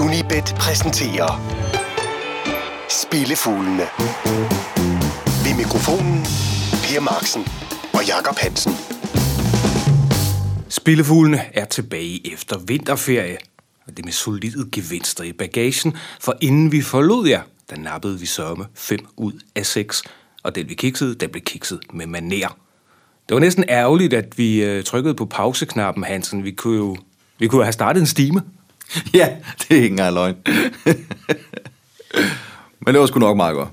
Unibet præsenterer Spillefuglene. Ved mikrofonen Per Marksen og Jakob Hansen. Spillefuglene er tilbage efter vinterferie. Og det med solide gevinster i bagagen, for inden vi forlod jer, der nappede vi sørme 5 ud af 6. Og den vi kiksede, den blev kikset med maner. Det var næsten ærgerligt, at vi øh, trykkede på pauseknappen, Hansen. Vi kunne jo vi kunne have startet en stime. Ja, det er ikke engang løgn. Men det var sgu nok meget godt.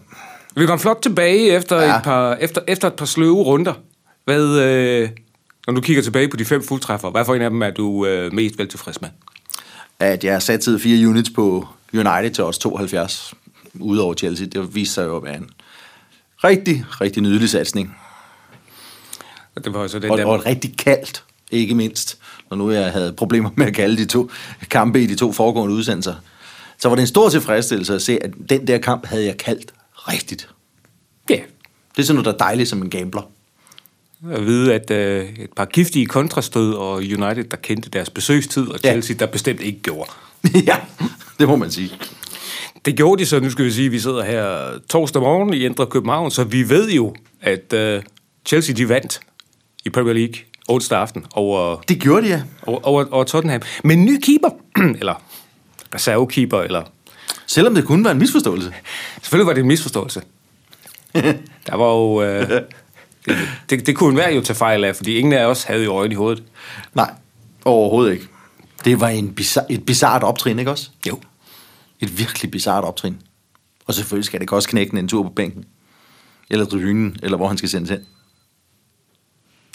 Vi kom flot tilbage efter, ja. Et, par, efter, efter et par sløve runder. Hvad, øh, når du kigger tilbage på de fem fuldtræffer, hvad for en af dem er du øh, mest vel tilfreds med? At jeg satte fire units på United til os 72, udover Chelsea. Det viste sig jo at være en rigtig, rigtig nydelig satsning. Og Det var så den Og, der, og et rigtig kaldt, ikke mindst. Når nu jeg havde problemer med at kalde de to kampe i de to foregående udsendelser. Så var det en stor tilfredsstillelse at se, at den der kamp havde jeg kaldt rigtigt. ja, Det er sådan noget, der er dejligt som en gambler. at vide, at øh, et par giftige kontrastød og United, der kendte deres besøgstid, og Ja. Chelsea, der bestemt ikke gjorde. ja, det må man sige. Det gjorde de så, nu skal vi sige, at vi sidder her torsdag morgen i Indre København, så vi ved jo, at øh, Chelsea de vandt i Premier League onsdag aften over, Det gjorde de, ja. over, over, over Tottenham. Men en ny keeper, eller reservekeeper, eller Selvom det kunne være en misforståelse. Selvfølgelig var det en misforståelse. Der var jo... Øh, det, det, det kunne være jo tage fejl af, fordi ingen af os havde jo øjne i hovedet. Nej, overhovedet ikke. Det var en bizar- et bizart optrin, ikke også? Jo. Et virkelig bizart optrin. Og selvfølgelig skal det også knække en tur på bænken. Eller tribunen, eller hvor han skal sendes hen.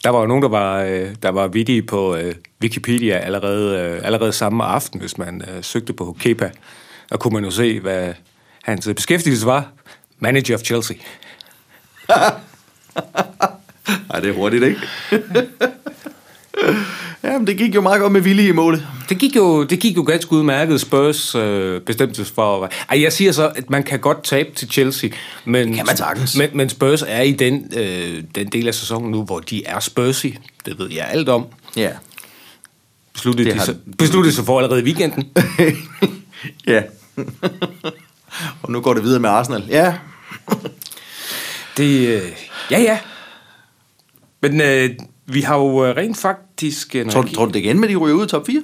Der var jo nogen, der var, øh, der var vittige på øh, Wikipedia allerede, øh, allerede samme aften, hvis man øh, søgte på Kepa. Der kunne man jo se, hvad hans beskæftigelse var. Manager of Chelsea. Nej, det er hurtigt, ikke? Jamen, det gik jo meget godt med Willi i målet. Det gik jo, det gik jo ganske udmærket. Spurs øh, bestemte sig for... Ej, jeg siger så, at man kan godt tabe til Chelsea, men, kan man sagtens. men, men Spurs er i den, øh, den del af sæsonen nu, hvor de er Spursy. Det ved jeg alt om. Ja. Besluttede, Det de, har- så, besluttede sig for allerede i weekenden. ja. Og nu går det videre med Arsenal. Ja. Det, øh, ja, ja. Men øh, vi har jo øh, rent faktisk... når Tror, jeg du- tror du det igen med, de ryger ud i top 4?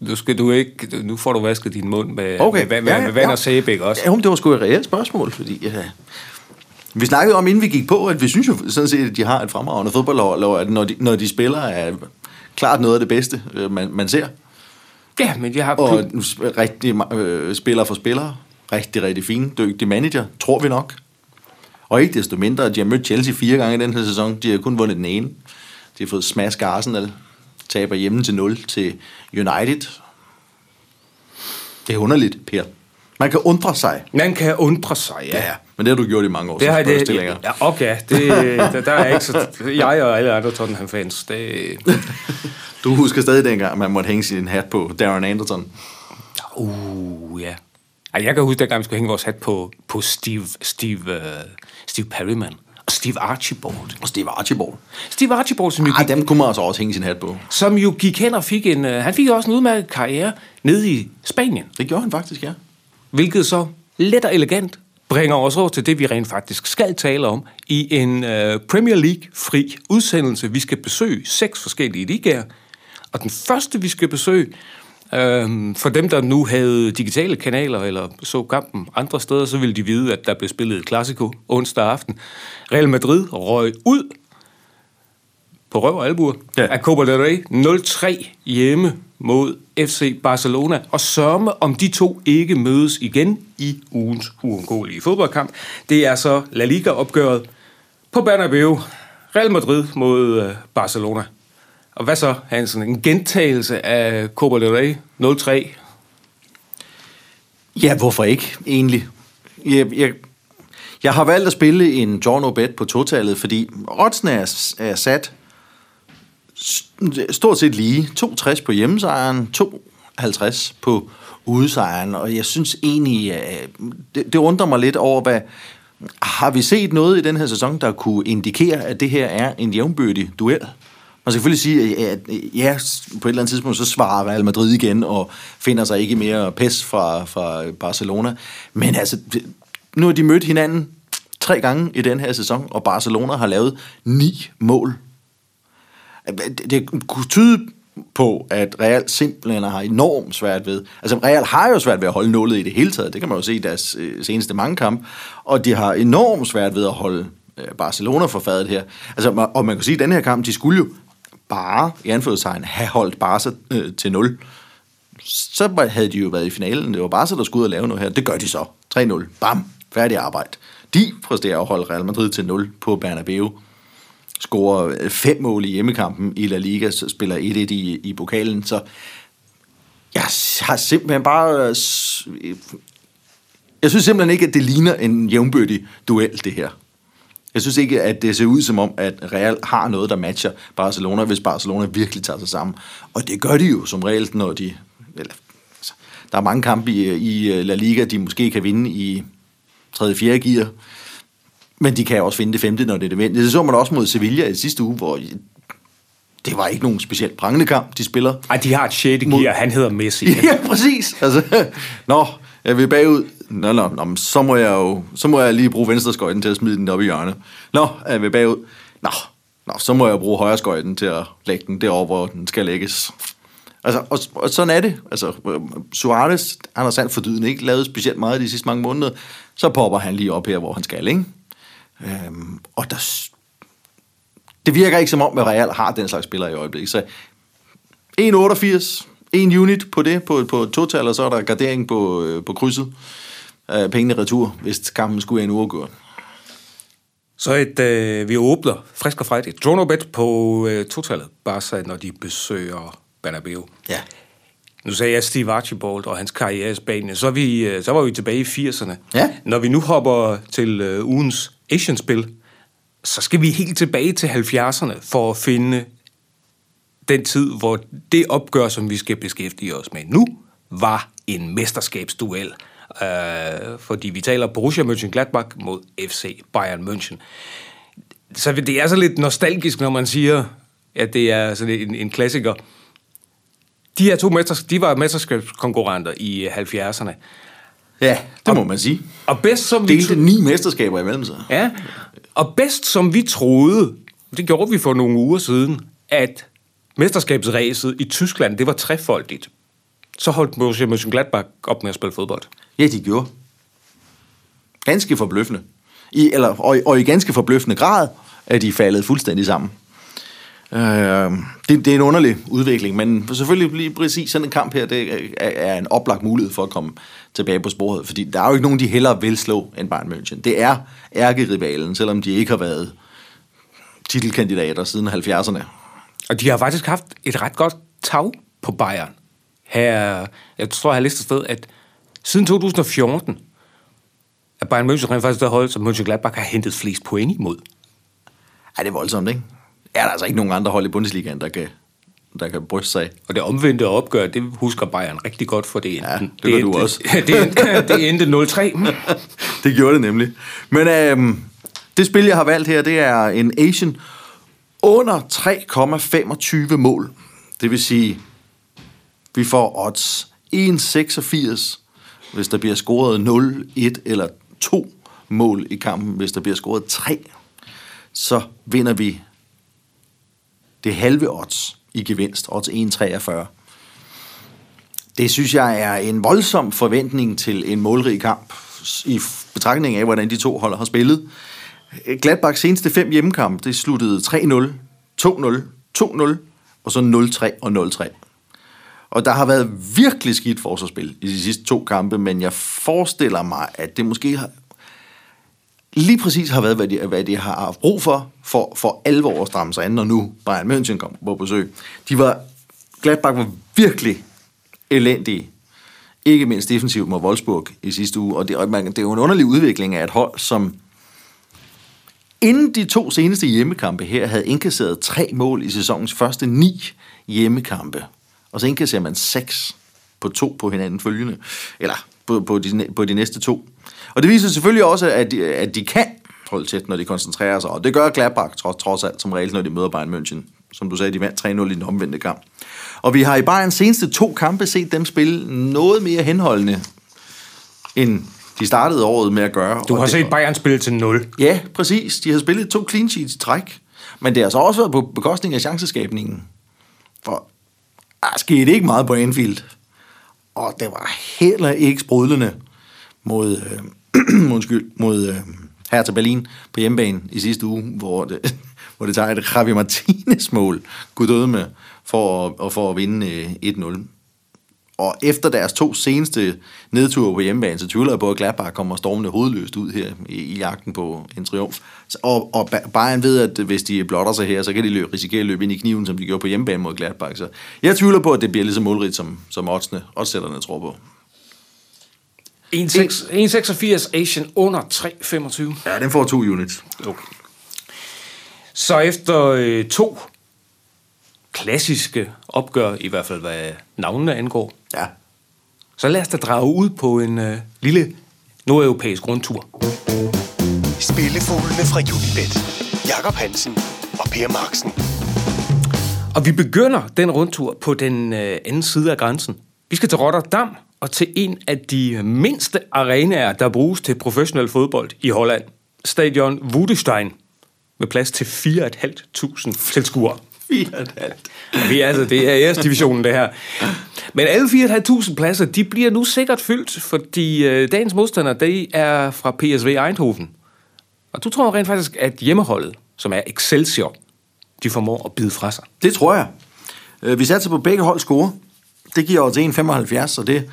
Nu skal du ikke... Nu får du vasket din mund med, Okay. med, med, med, med vand og sæbæk også. Ja, det var sgu et reelt spørgsmål, fordi... Ja. Vi snakkede om, inden vi gik på, at vi synes jo sådan set, at de har et fremragende og at når de, når de spiller, er klart noget af det bedste, øh, man, man ser. Ja, men jeg har... Og rigtig øh, spiller for spillere. Rigtig, rigtig fine, dygtige manager, tror vi nok. Og ikke desto mindre, at de har mødt Chelsea fire gange i den her sæson. De har kun vundet den ene. De har fået smask af Arsenal. Taber hjemme til 0 til United. Det er underligt, Per. Man kan undre sig. Man kan undre sig, ja. Ja, men det har du gjort i mange år. Det har det, Spurs-tilhænger. ja, okay. Det, der, der er ikke så... Jeg og alle andre Tottenham-fans, det... Du husker stadig dengang, man måtte hænge sin hat på Darren Anderson. Uh, ja. Ej, jeg kan huske, dengang vi skulle hænge vores hat på, på Steve, Steve, uh, Steve Perryman og Steve Archibald. Og Steve Archibald. Steve Archibald, som jo, Ah, gik, dem kunne man altså også hænge sin hat på. som jo gik hen og fik en... Uh, han fik også en udmærket karriere nede i Spanien. Det gjorde han faktisk, ja. Hvilket så let og elegant bringer os over til det, vi rent faktisk skal tale om i en uh, Premier League-fri udsendelse. Vi skal besøge seks forskellige ligaer, og den første, vi skal besøge, øhm, for dem, der nu havde digitale kanaler eller så kampen andre steder, så ville de vide, at der blev spillet et Clasico onsdag aften. Real Madrid røg ud på røv og albuer ja. Ja. af Copa del Rey 0-3 hjemme mod FC Barcelona. Og sørme om de to ikke mødes igen i ugens uundgåelige fodboldkamp. Det er så La Liga-opgøret på Bernabeu. Real Madrid mod øh, Barcelona. Og hvad så, Hansen? En gentagelse af Copa del Rey 03? Ja, hvorfor ikke, egentlig? Jeg, jeg, jeg har valgt at spille en John bet på totallet, fordi oddsene er, er sat stort set lige. 2,60 på hjemmesejren, 2,50 på udesejren, og jeg synes egentlig, det, det undrer mig lidt over, hvad, har vi set noget i den her sæson, der kunne indikere, at det her er en jævnbyrdig duel? Man skal selvfølgelig sige, at ja, på et eller andet tidspunkt, så svarer Real Madrid igen, og finder sig ikke mere pes fra, fra Barcelona. Men altså, nu har de mødt hinanden tre gange i den her sæson, og Barcelona har lavet ni mål. Det kunne tyde på, at Real simpelthen har enormt svært ved. Altså Real har jo svært ved at holde nullet i det hele taget. Det kan man jo se i deres øh, seneste mange kamp. Og de har enormt svært ved at holde øh, Barcelona for fadet her. Altså, og man kan sige, at den her kamp, de skulle jo bare, i anførselstegn, have holdt Barca øh, til 0. Så havde de jo været i finalen. Det var Barca, der skulle ud og lave noget her. Det gør de så. 3-0. Bam. Færdig arbejde. De præsterer at holde Real Madrid til 0 på Bernabeu scorer øh, fem mål i hjemmekampen i La Liga, så spiller 1-1 i, i pokalen, så jeg har simpelthen bare... Øh, jeg synes simpelthen ikke, at det ligner en jævnbødig duel, det her. Jeg synes ikke, at det ser ud som om, at Real har noget, der matcher Barcelona, hvis Barcelona virkelig tager sig sammen. Og det gør de jo som regel, når de... Eller, altså, der er mange kampe i, i La Liga, de måske kan vinde i 3. 4. gear. Men de kan også finde det femte, når det er nødvendigt. Det så man også mod Sevilla i sidste uge, hvor det var ikke nogen specielt prangende kamp, de spiller. Ej, de har et 6. mod... gear, han hedder Messi. ja, præcis. Altså, nå, jeg vil bagud. Nå, nå, nå, så må jeg jo så må jeg lige bruge venstreskøjten til at smide den op i hjørnet. Nå, er vi bagud. Nå, nå, så må jeg bruge højreskøjten til at lægge den derover, hvor den skal lægges. Altså, og, og sådan er det. Altså, Suarez, han har sandt for dyden ikke lavet specielt meget de sidste mange måneder. Så popper han lige op her, hvor han skal, ikke? Øhm, og der, det virker ikke som om, at Real har den slags spillere i øjeblikket. Så 1,88, en unit på det, på, på total, og så er der gardering på, øh, på krydset. Øh, pengene retur, hvis kampen skulle være en uafgjort. Så et, øh, vi åbner frisk og frejdigt. Dronobet på øh, bare så når de besøger Bernabeu. Ja. Nu sagde jeg Steve Archibald og hans karriere i Spanien. Så, vi, øh, så var vi tilbage i 80'erne. Ja. Når vi nu hopper til øh, ugens Asian-spil, så skal vi helt tilbage til 70'erne for at finde den tid, hvor det opgør, som vi skal beskæftige os med nu, var en mesterskabsduel. Øh, fordi vi taler Borussia Mönchengladbach mod FC Bayern München. Så det er så lidt nostalgisk, når man siger, at det er sådan en, en klassiker. De her to mesters, de var mesterskabskonkurrenter i 70'erne. Ja, det og, må man sige. Og bedst som vi... Delte ni mesterskaber imellem sig. Ja, og bedst som vi troede, det gjorde vi for nogle uger siden, at mesterskabsræset i Tyskland, det var trefoldigt. Så holdt Borussia Mönchengladbach op med at spille fodbold. Ja, de gjorde. Ganske forbløffende. I, eller, og, og i ganske forbløffende grad er de faldet fuldstændig sammen. Øh, det, det er en underlig udvikling, men selvfølgelig lige præcis sådan en kamp her, det er, er en oplagt mulighed for at komme tilbage på sporet, fordi der er jo ikke nogen, de hellere vil slå end Bayern München. Det er ærkerivalen, selvom de ikke har været titelkandidater siden 70'erne. Og de har faktisk haft et ret godt tag på Bayern. Her, jeg tror, jeg har listet sted, at siden 2014, at Bayern München rent faktisk det hold, som Mönchengladbach har hentet flest point imod. Ja, det er voldsomt, ikke? er der altså ikke nogen andre hold i Bundesligaen, der kan, der kan bryste sig Og det omvendte opgør, det husker Bayern rigtig godt, for det endte. Ja, det, det gør du også. det, endte, det endte 0-3. det gjorde det nemlig. Men øhm, det spil, jeg har valgt her, det er en Asian under 3,25 mål. Det vil sige, vi får odds 1,86, hvis der bliver scoret 0, 1 eller 2 mål i kampen. Hvis der bliver scoret 3, så vinder vi det halve odds i gevinst, odds 1,43. Det synes jeg er en voldsom forventning til en målrig kamp i betragtning af, hvordan de to hold har spillet. Gladbachs seneste fem hjemmekampe, det sluttede 3-0, 2-0, 2-0, og så 0-3 og 0-3. Og der har været virkelig skidt forsvarsspil i de sidste to kampe, men jeg forestiller mig, at det måske har, lige præcis har været, hvad de, hvad de har haft brug for, for, for alvor at stramme sig an, når nu Bayern München kom på besøg. De var, Gladbach var virkelig elendige, ikke mindst defensivt mod Wolfsburg i sidste uge, og det, og man, det er jo en underlig udvikling af et hold, som inden de to seneste hjemmekampe her havde indkasseret tre mål i sæsonens første ni hjemmekampe, og så indkasserer man seks på to på hinanden følgende, eller på, på, de, på de næste to. Og det viser selvfølgelig også, at de, at de kan holde tæt, når de koncentrerer sig, og det gør Gladbach trods, trods alt som regel, når de møder Bayern München. Som du sagde, de vandt 3-0 i den omvendte kamp. Og vi har i Bayerns seneste to kampe set dem spille noget mere henholdende, end de startede året med at gøre. Du har set Bayern spille til 0. Ja, præcis. De har spillet to clean sheets i træk. Men det har så også været på bekostning af chanceskabningen. For der skete ikke meget på Anfield. Og det var heller ikke sprudlende mod, øh, undskyld, mod øh, her til Berlin på hjemmebane i sidste uge, hvor det, hvor det tager et Javi Martinez mål, gud døde med, for at, og for at vinde øh, 1-0. Og efter deres to seneste nedture på hjemmebane, så tvivler jeg på, at Gladbach kommer stormende hovedløst ud her i, i jagten på en triumf. Og, og Ba- Bayern ved, at hvis de blotter sig her, så kan de løbe, risikere at løbe ind i kniven, som de gjorde på hjemmebane mod Gladbach. Så jeg tvivler på, at det bliver lige så målrigt, som, som oddsene, oddsætterne tror på. 1,86 Asian under 3,25. Ja, den får to units. Okay. Så efter øh, to klassiske opgør, i hvert fald hvad navnene angår, Ja. så lad os da drage ud på en øh, lille nordeuropæisk rundtur. Spillefuglene fra Unibet. Jakob Hansen og Per Marksen. Og vi begynder den rundtur på den øh, anden side af grænsen. Vi skal til Rotterdam og til en af de mindste arenaer, der bruges til professionel fodbold i Holland. Stadion Wudestein med plads til 4.500 tilskuere. 4,5. Vi er altså, det er æresdivisionen, det her. Men alle 4.500 pladser, de bliver nu sikkert fyldt, fordi øh, dagens modstander, det er fra PSV Eindhoven. Og du tror rent faktisk, at hjemmeholdet, som er Excelsior, de formår at bide fra sig. Det tror jeg. Øh, Vi satser på begge hold score. Det giver os 1,75, og det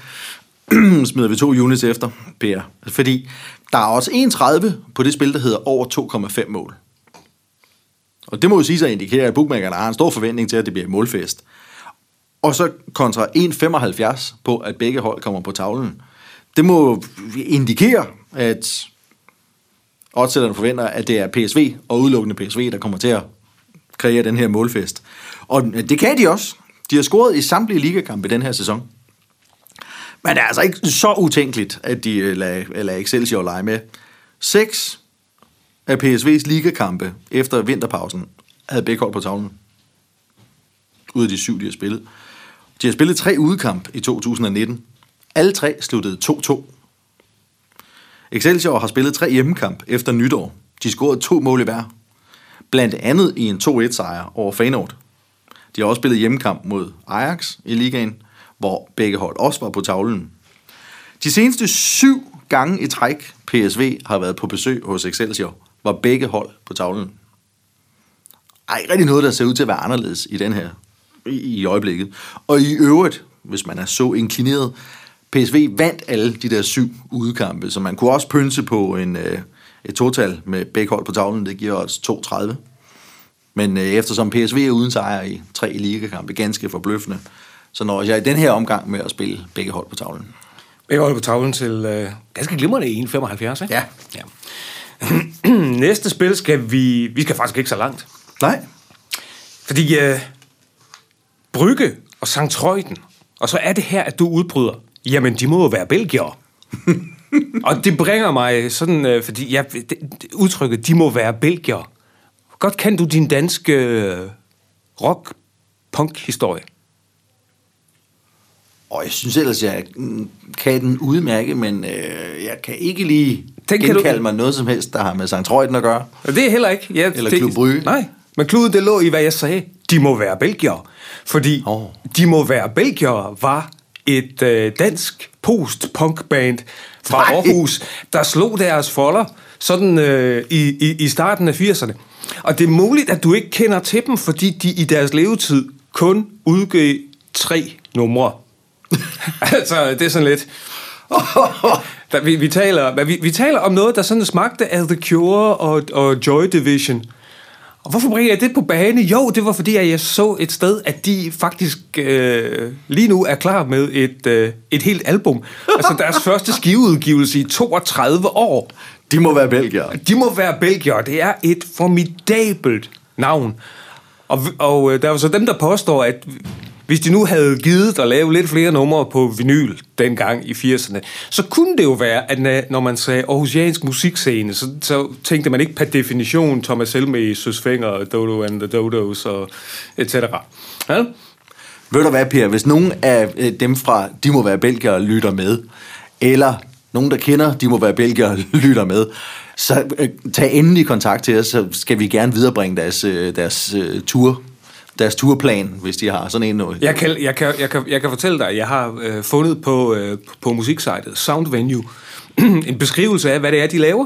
smider vi to units efter, Per. Fordi der er også 1,30 på det spil, der hedder over 2,5 mål. Og det må jo sige sig at indikere, at bookmakerne har en stor forventning til, at det bliver et målfest. Og så kontra 1,75 på, at begge hold kommer på tavlen. Det må indikere, at oddsætterne forventer, at det er PSV og udelukkende PSV, der kommer til at kreere den her målfest. Og det kan de også. De har scoret i samtlige ligakampe den her sæson. Men det er altså ikke så utænkeligt, at de øh, lader, lader Excelsior lege med. 6, af PSV's ligakampe efter vinterpausen havde begge hold på tavlen. Ud af de syv, de har spillet. De har spillet tre udekamp i 2019. Alle tre sluttede 2-2. Excelsior har spillet tre hjemmekamp efter nytår. De scorede to mål i hver. Blandt andet i en 2-1 sejr over Feyenoord. De har også spillet hjemmekamp mod Ajax i ligaen, hvor begge hold også var på tavlen. De seneste syv gange i træk, PSV har været på besøg hos Excelsior, var begge hold på tavlen. Ej, rigtig noget, der ser ud til at være anderledes i den her i, øjeblikket. Og i øvrigt, hvis man er så inklineret, PSV vandt alle de der syv udekampe, så man kunne også pynse på en, øh, et total med begge hold på tavlen. Det giver os 2,30. Men øh, eftersom PSV er uden sejr i tre ligakampe, ganske forbløffende, så når jeg i den her omgang med at spille begge hold på tavlen. Begge hold på tavlen til øh, ganske glimrende 1,75, ikke? Ja. ja. Næste spil skal vi... Vi skal faktisk ikke så langt. Nej. Fordi øh, Brygge og Sankt Trøjden, og så er det her, at du udbryder, jamen de må jo være belgier. og det bringer mig sådan, øh, fordi jeg, det, det, udtrykket, de må være belgier. Godt kan du din danske øh, rock-punk-historie? Og jeg synes ellers, jeg kan den udmærke, men øh, jeg kan ikke lige Den kan du- mig noget som helst, der har med St. Trøjden at gøre. Og det er heller ikke. Ja, Eller det, Klub Brygge. Nej, men kluden det lå i, hvad jeg sagde. De må være belgier. Fordi oh. De må være belgier var et øh, dansk post-punk-band fra Nej. Aarhus, der slog deres folder sådan øh, i, i, i starten af 80'erne. Og det er muligt, at du ikke kender til dem, fordi de i deres levetid kun udgav tre numre. altså, det er sådan lidt... Der, vi, vi, taler, vi, vi taler om noget, der sådan smagte af The Cure og, og Joy Division. Og hvorfor bringer jeg det på bane? Jo, det var fordi, at jeg så et sted, at de faktisk øh, lige nu er klar med et, øh, et helt album. altså deres første skiveudgivelse i 32 år. De må være belgier. De må være belgier. Det er et formidabelt navn. Og, og øh, der er jo så dem, der påstår, at hvis de nu havde givet at lave lidt flere numre på vinyl dengang i 80'erne, så kunne det jo være, at når man sagde Aarhusiansk musikscene, så, så tænkte man ikke per definition Thomas Helme, Søs Dodo and the Dodos og et cetera. Ja? Ved du hvad, Per, hvis nogen af øh, dem fra De må være belgier lytter med, eller nogen, der kender De må være belgier lytter med, så øh, tag endelig kontakt til os, så skal vi gerne viderebringe deres, øh, deres deres tur deres turplan, hvis de har sådan en noget. Jeg kan, jeg kan, jeg kan, jeg kan fortælle dig, at jeg har øh, fundet på, øh, på musiksejtet Sound Venue en beskrivelse af, hvad det er, de laver.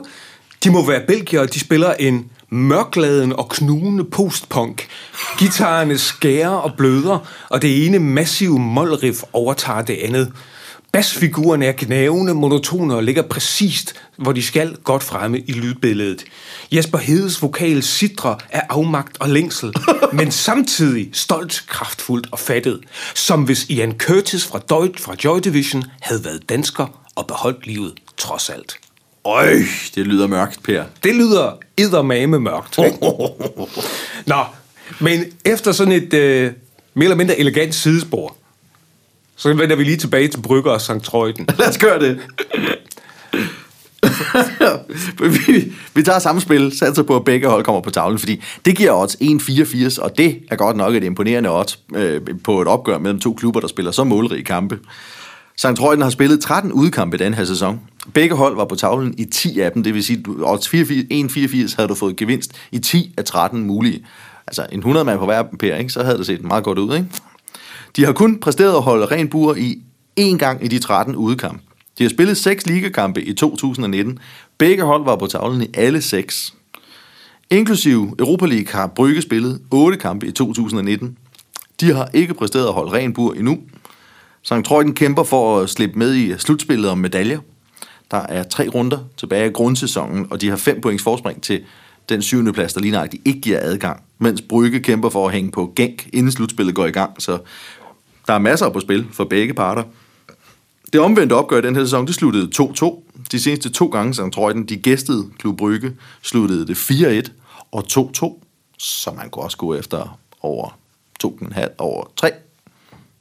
De må være belgier, de spiller en mørkladen og knugende postpunk. Gitarerne skærer og bløder, og det ene massive målriff overtager det andet. Bassfigurerne er knævende, monotone og ligger præcist, hvor de skal godt fremme i lydbilledet. Jesper Hedes vokal sidrer af afmagt og længsel, men samtidig stolt, kraftfuldt og fattet, som hvis Ian Curtis fra, Deutsch, fra Joy Division havde været dansker og beholdt livet trods alt. Øj, det lyder mørkt, Per. Det lyder eddermame mørkt. Ikke? Nå, men efter sådan et øh, mere eller mindre elegant sidespor, så vender vi lige tilbage til Brygger og St. Trøjden. Lad os gøre det. vi, vi tager samme spil, satser på, at begge hold kommer på tavlen, fordi det giver odds 1-84, og det er godt nok et imponerende odds øh, på et opgør mellem to klubber, der spiller så målrige kampe. St. Trøjden har spillet 13 udkampe den her sæson. Begge hold var på tavlen i 10 af dem, det vil sige, at odds 1-84 havde du fået gevinst i 10 af 13 mulige. Altså en 100 mand på hver ikke? så havde det set meget godt ud. Ikke? De har kun præsteret at holde ren bur i én gang i de 13 udekamp. De har spillet seks ligakampe i 2019. Begge hold var på tavlen i alle seks. Inklusiv Europa League har Brygge spillet otte kampe i 2019. De har ikke præsteret at holde ren bur endnu. St. Trøjden kæmper for at slippe med i slutspillet om medaljer. Der er tre runder tilbage af grundsæsonen, og de har fem points forspring til den syvende plads, der lige nøjagtigt ikke giver adgang, mens Brygge kæmper for at hænge på gænk, inden slutspillet går i gang. Så der er masser på spil for begge parter. Det omvendte opgør i den her sæson, det sluttede 2-2. De seneste to gange, som Trøjden, de gæstede Klub Brygge, sluttede det 4-1 og 2-2, så man kunne også gå efter over 2,5 over 3.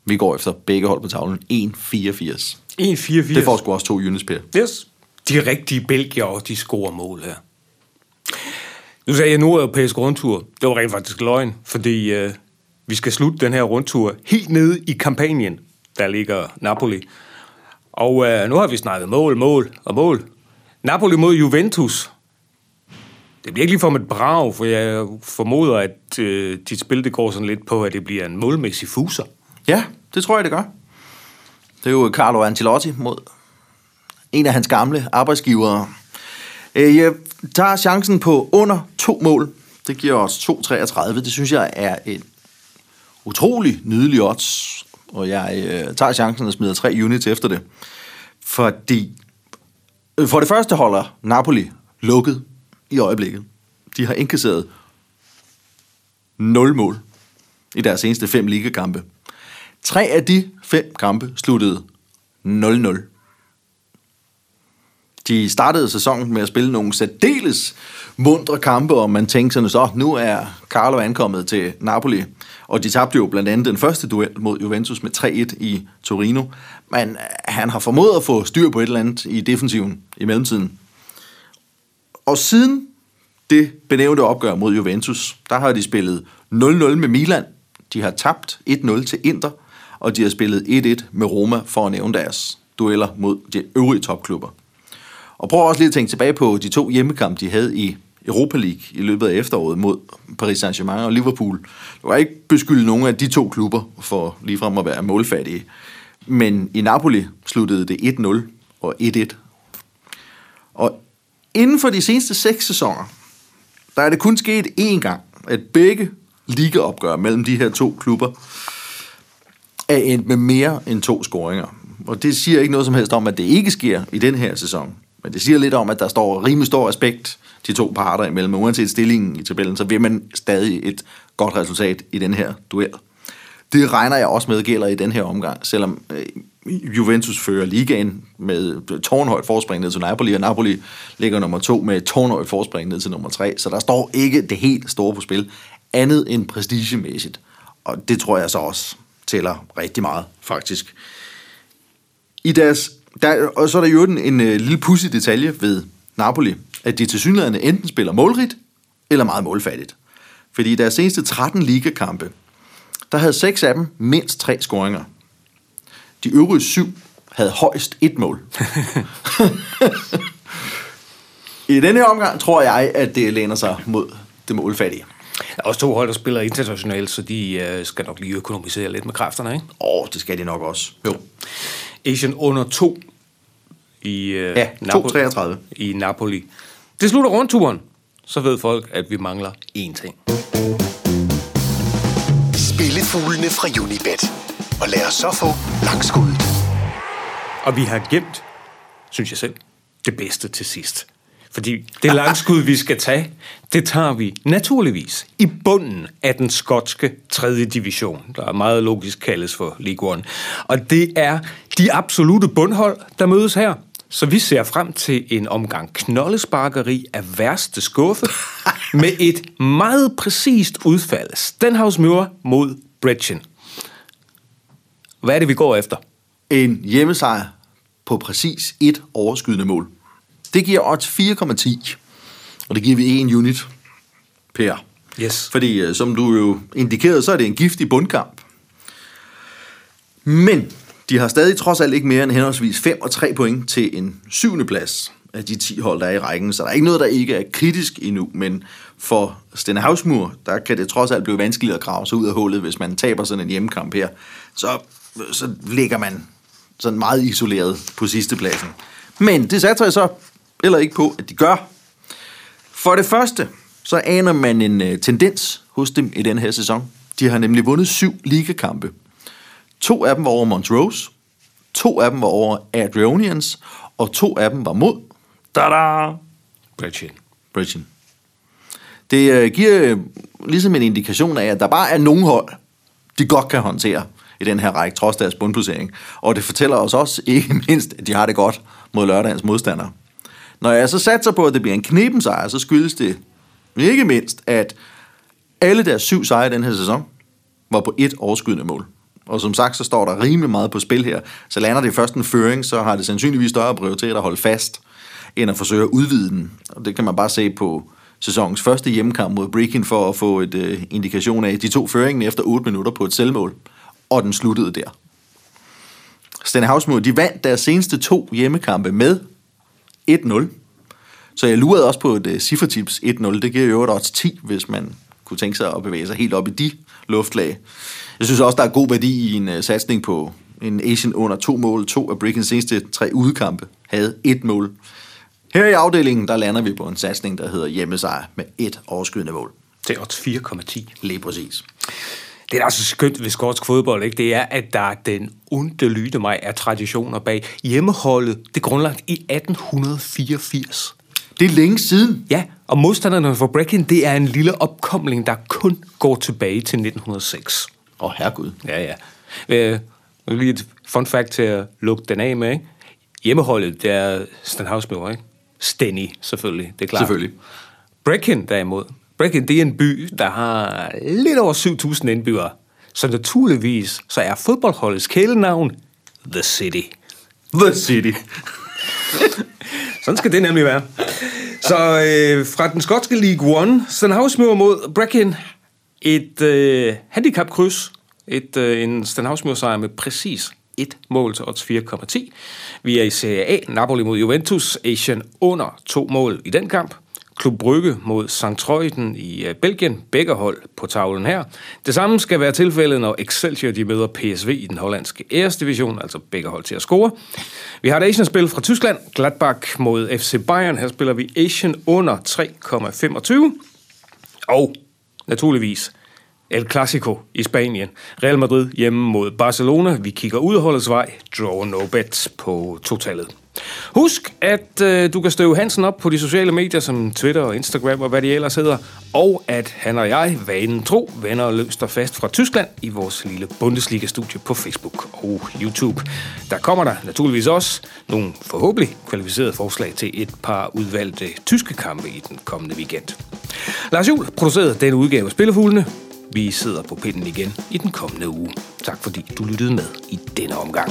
Vi går efter begge hold på tavlen 1-84. 1-84. Det får sgu også to units, Per. Yes. De rigtige belgier, de scorer mål her. Nu sagde jeg nordeuropæisk rundtur. Det var rent faktisk løgn, fordi øh, vi skal slutte den her rundtur helt nede i Kampanien, der ligger Napoli. Og øh, nu har vi snakket mål, mål og mål. Napoli mod Juventus. Det bliver ikke ligefrem for et brag, for jeg formoder, at øh, dit spil det går sådan lidt på, at det bliver en målmæssig fuser. Ja, det tror jeg, det gør. Det er jo Carlo Ancelotti mod en af hans gamle arbejdsgivere. Øh, jeg tager chancen på under to mål. Det giver os 2,33. Det synes jeg er et utrolig nydelig odds, og jeg øh, tager chancen og smider tre units efter det. Fordi øh, for det første holder Napoli lukket i øjeblikket. De har indkasseret 0 mål i deres seneste fem ligakampe. Tre af de fem kampe sluttede 0-0. De startede sæsonen med at spille nogle særdeles mundre kampe, og man tænkte sådan, så nu er Carlo ankommet til Napoli. Og de tabte jo blandt andet den første duel mod Juventus med 3-1 i Torino. Men øh, han har formået at få styr på et eller andet i defensiven i mellemtiden. Og siden det benævnte opgør mod Juventus, der har de spillet 0-0 med Milan. De har tabt 1-0 til Inter, og de har spillet 1-1 med Roma for at nævne deres dueller mod de øvrige topklubber. Og prøv også lige at tænke tilbage på de to hjemmekampe, de havde i Europa League i løbet af efteråret mod Paris Saint-Germain og Liverpool. Du kan ikke beskylde nogen af de to klubber for ligefrem at være målfattige. Men i Napoli sluttede det 1-0 og 1-1. Og inden for de seneste seks sæsoner, der er det kun sket én gang, at begge ligaopgør mellem de her to klubber er endt med mere end to scoringer. Og det siger ikke noget som helst om, at det ikke sker i den her sæson. Men det siger lidt om, at der står rimelig stor respekt de to parter imellem. Uanset stillingen i tabellen, så vil man stadig et godt resultat i den her duel. Det regner jeg også med gælder i den her omgang, selvom øh, Juventus fører ligaen med tårnhøjt forspring ned til Napoli, og Napoli ligger nummer to med tårnhøjt forspring ned til nummer tre, så der står ikke det helt store på spil, andet end prestigemæssigt. Og det tror jeg så også tæller rigtig meget, faktisk. I deres, der, og så er der jo en, en, en lille pussy detalje ved Napoli, at de til synligheden enten spiller målrigt, eller meget målfattigt. Fordi i deres seneste 13 ligakampe, der havde seks af dem mindst tre scoringer. De øvrige syv havde højst et mål. I denne omgang tror jeg, at det læner sig mod det målfattige. Der er også to hold, der spiller internationalt, så de øh, skal nok lige økonomisere lidt med kræfterne, ikke? Åh, det skal de nok også. Jo. Asian under to i, øh, Ja, Napo- 2,33. i Napoli. Det slutter rundturen. Så ved folk, at vi mangler én ting. Spillefuglene fra Unibet. Og lad os så få langskuddet. Og vi har gemt, synes jeg selv, det bedste til sidst. Fordi det langskud, vi skal tage, det tager vi naturligvis i bunden af den skotske 3. division, der meget logisk kaldes for League One. Og det er de absolute bundhold, der mødes her. Så vi ser frem til en omgang knoldesparkeri af værste skuffe med et meget præcist udfald. Stenhouse Muir mod Bretchen. Hvad er det, vi går efter? En hjemmesejr på præcis et overskydende mål. Det giver odds 4,10. Og det giver vi en unit per. Yes. Fordi, øh, som du jo indikerede, så er det en giftig bundkamp. Men de har stadig trods alt ikke mere end henholdsvis 5 og 3 point til en syvende plads af de 10 hold, der er i rækken. Så der er ikke noget, der ikke er kritisk endnu. Men for Stenne Havsmur, der kan det trods alt blive vanskeligt at grave sig ud af hullet, hvis man taber sådan en hjemmekamp her. Så, så ligger man sådan meget isoleret på sidste pladsen. Men det satser jeg så eller ikke på, at de gør. For det første, så aner man en øh, tendens hos dem i den her sæson. De har nemlig vundet syv ligakampe. To af dem var over Montrose, to af dem var over Adrionians, og to af dem var mod da Bretchen. Bridgen. Det øh, giver øh, ligesom en indikation af, at der bare er nogle hold, de godt kan håndtere i den her række, trods deres bundplacering. Og det fortæller os også ikke mindst, at de har det godt mod lørdagens modstandere. Når jeg så satser på, at det bliver en knepen sejr, så skyldes det ikke mindst, at alle deres syv sejre i den her sæson var på et overskydende mål. Og som sagt, så står der rimelig meget på spil her. Så lander det først en føring, så har det sandsynligvis større prioritet at holde fast, end at forsøge at udvide den. Og det kan man bare se på sæsonens første hjemmekamp mod Breaking for at få et øh, indikation af, de to føringen efter 8 minutter på et selvmål, og den sluttede der. Stenhouse mod de vandt deres seneste to hjemmekampe med 1-0. Så jeg lurede også på et øh, uh, cifretips 1-0. Det giver jo odds 10, hvis man kunne tænke sig at bevæge sig helt op i de luftlag. Jeg synes også, der er god værdi i en uh, satsning på en Asian under to mål. To af Brickens seneste tre udekampe havde et mål. Her i afdelingen, der lander vi på en satsning, der hedder hjemmesejr med et overskydende mål. Det er odds 4,10. Lige præcis. Det er altså skønt ved skotsk fodbold, ikke? det er, at der er den onde lyde mig af traditioner bag. Hjemmeholdet, det er grundlagt i 1884. Det er længe siden. Ja, og modstanderne for Breckin, det er en lille opkomling, der kun går tilbage til 1906. Åh, oh, herregud. Ja, ja. Øh, lige et fun fact til at lukke den af med, ikke? Hjemmeholdet, det er Stenhavsmøver, ikke? Stenny, selvfølgelig, det er klart. Selvfølgelig. Breckin, derimod. Breckin, det er en by, der har lidt over 7.000 indbyggere. Så naturligvis, så er fodboldholdets kælenavn The City. The City. Sådan skal det nemlig være. Så øh, fra den skotske League One, Stenhavsmøver mod Brechin et øh, handicapkryds, et, øh, en Stenhavsmøver sejr med præcis et mål til odds 4,10. Vi er i Serie A, Napoli mod Juventus, Asian under to mål i den kamp. Klub Brygge mod St. Troiden i øh, Belgien. Begge hold på tavlen her. Det samme skal være tilfældet, når Excelsior de møder PSV i den hollandske æresdivision, altså begge hold til at score. Vi har et Asian-spil fra Tyskland. Gladbach mod FC Bayern. Her spiller vi Asian under 3,25. Og naturligvis El Clasico i Spanien. Real Madrid hjemme mod Barcelona. Vi kigger ud af holdets vej. Draw no bet på totallet. Husk, at øh, du kan støve Hansen op på de sociale medier som Twitter og Instagram og hvad de ellers hedder. Og at han og jeg, vanen tro, vender og løster fast fra Tyskland i vores lille Bundesliga-studie på Facebook og YouTube. Der kommer der naturligvis også nogle forhåbentlig kvalificerede forslag til et par udvalgte tyske kampe i den kommende weekend. Lars Juhl producerede denne udgave af Spillefuglene. Vi sidder på pinden igen i den kommende uge. Tak fordi du lyttede med i denne omgang.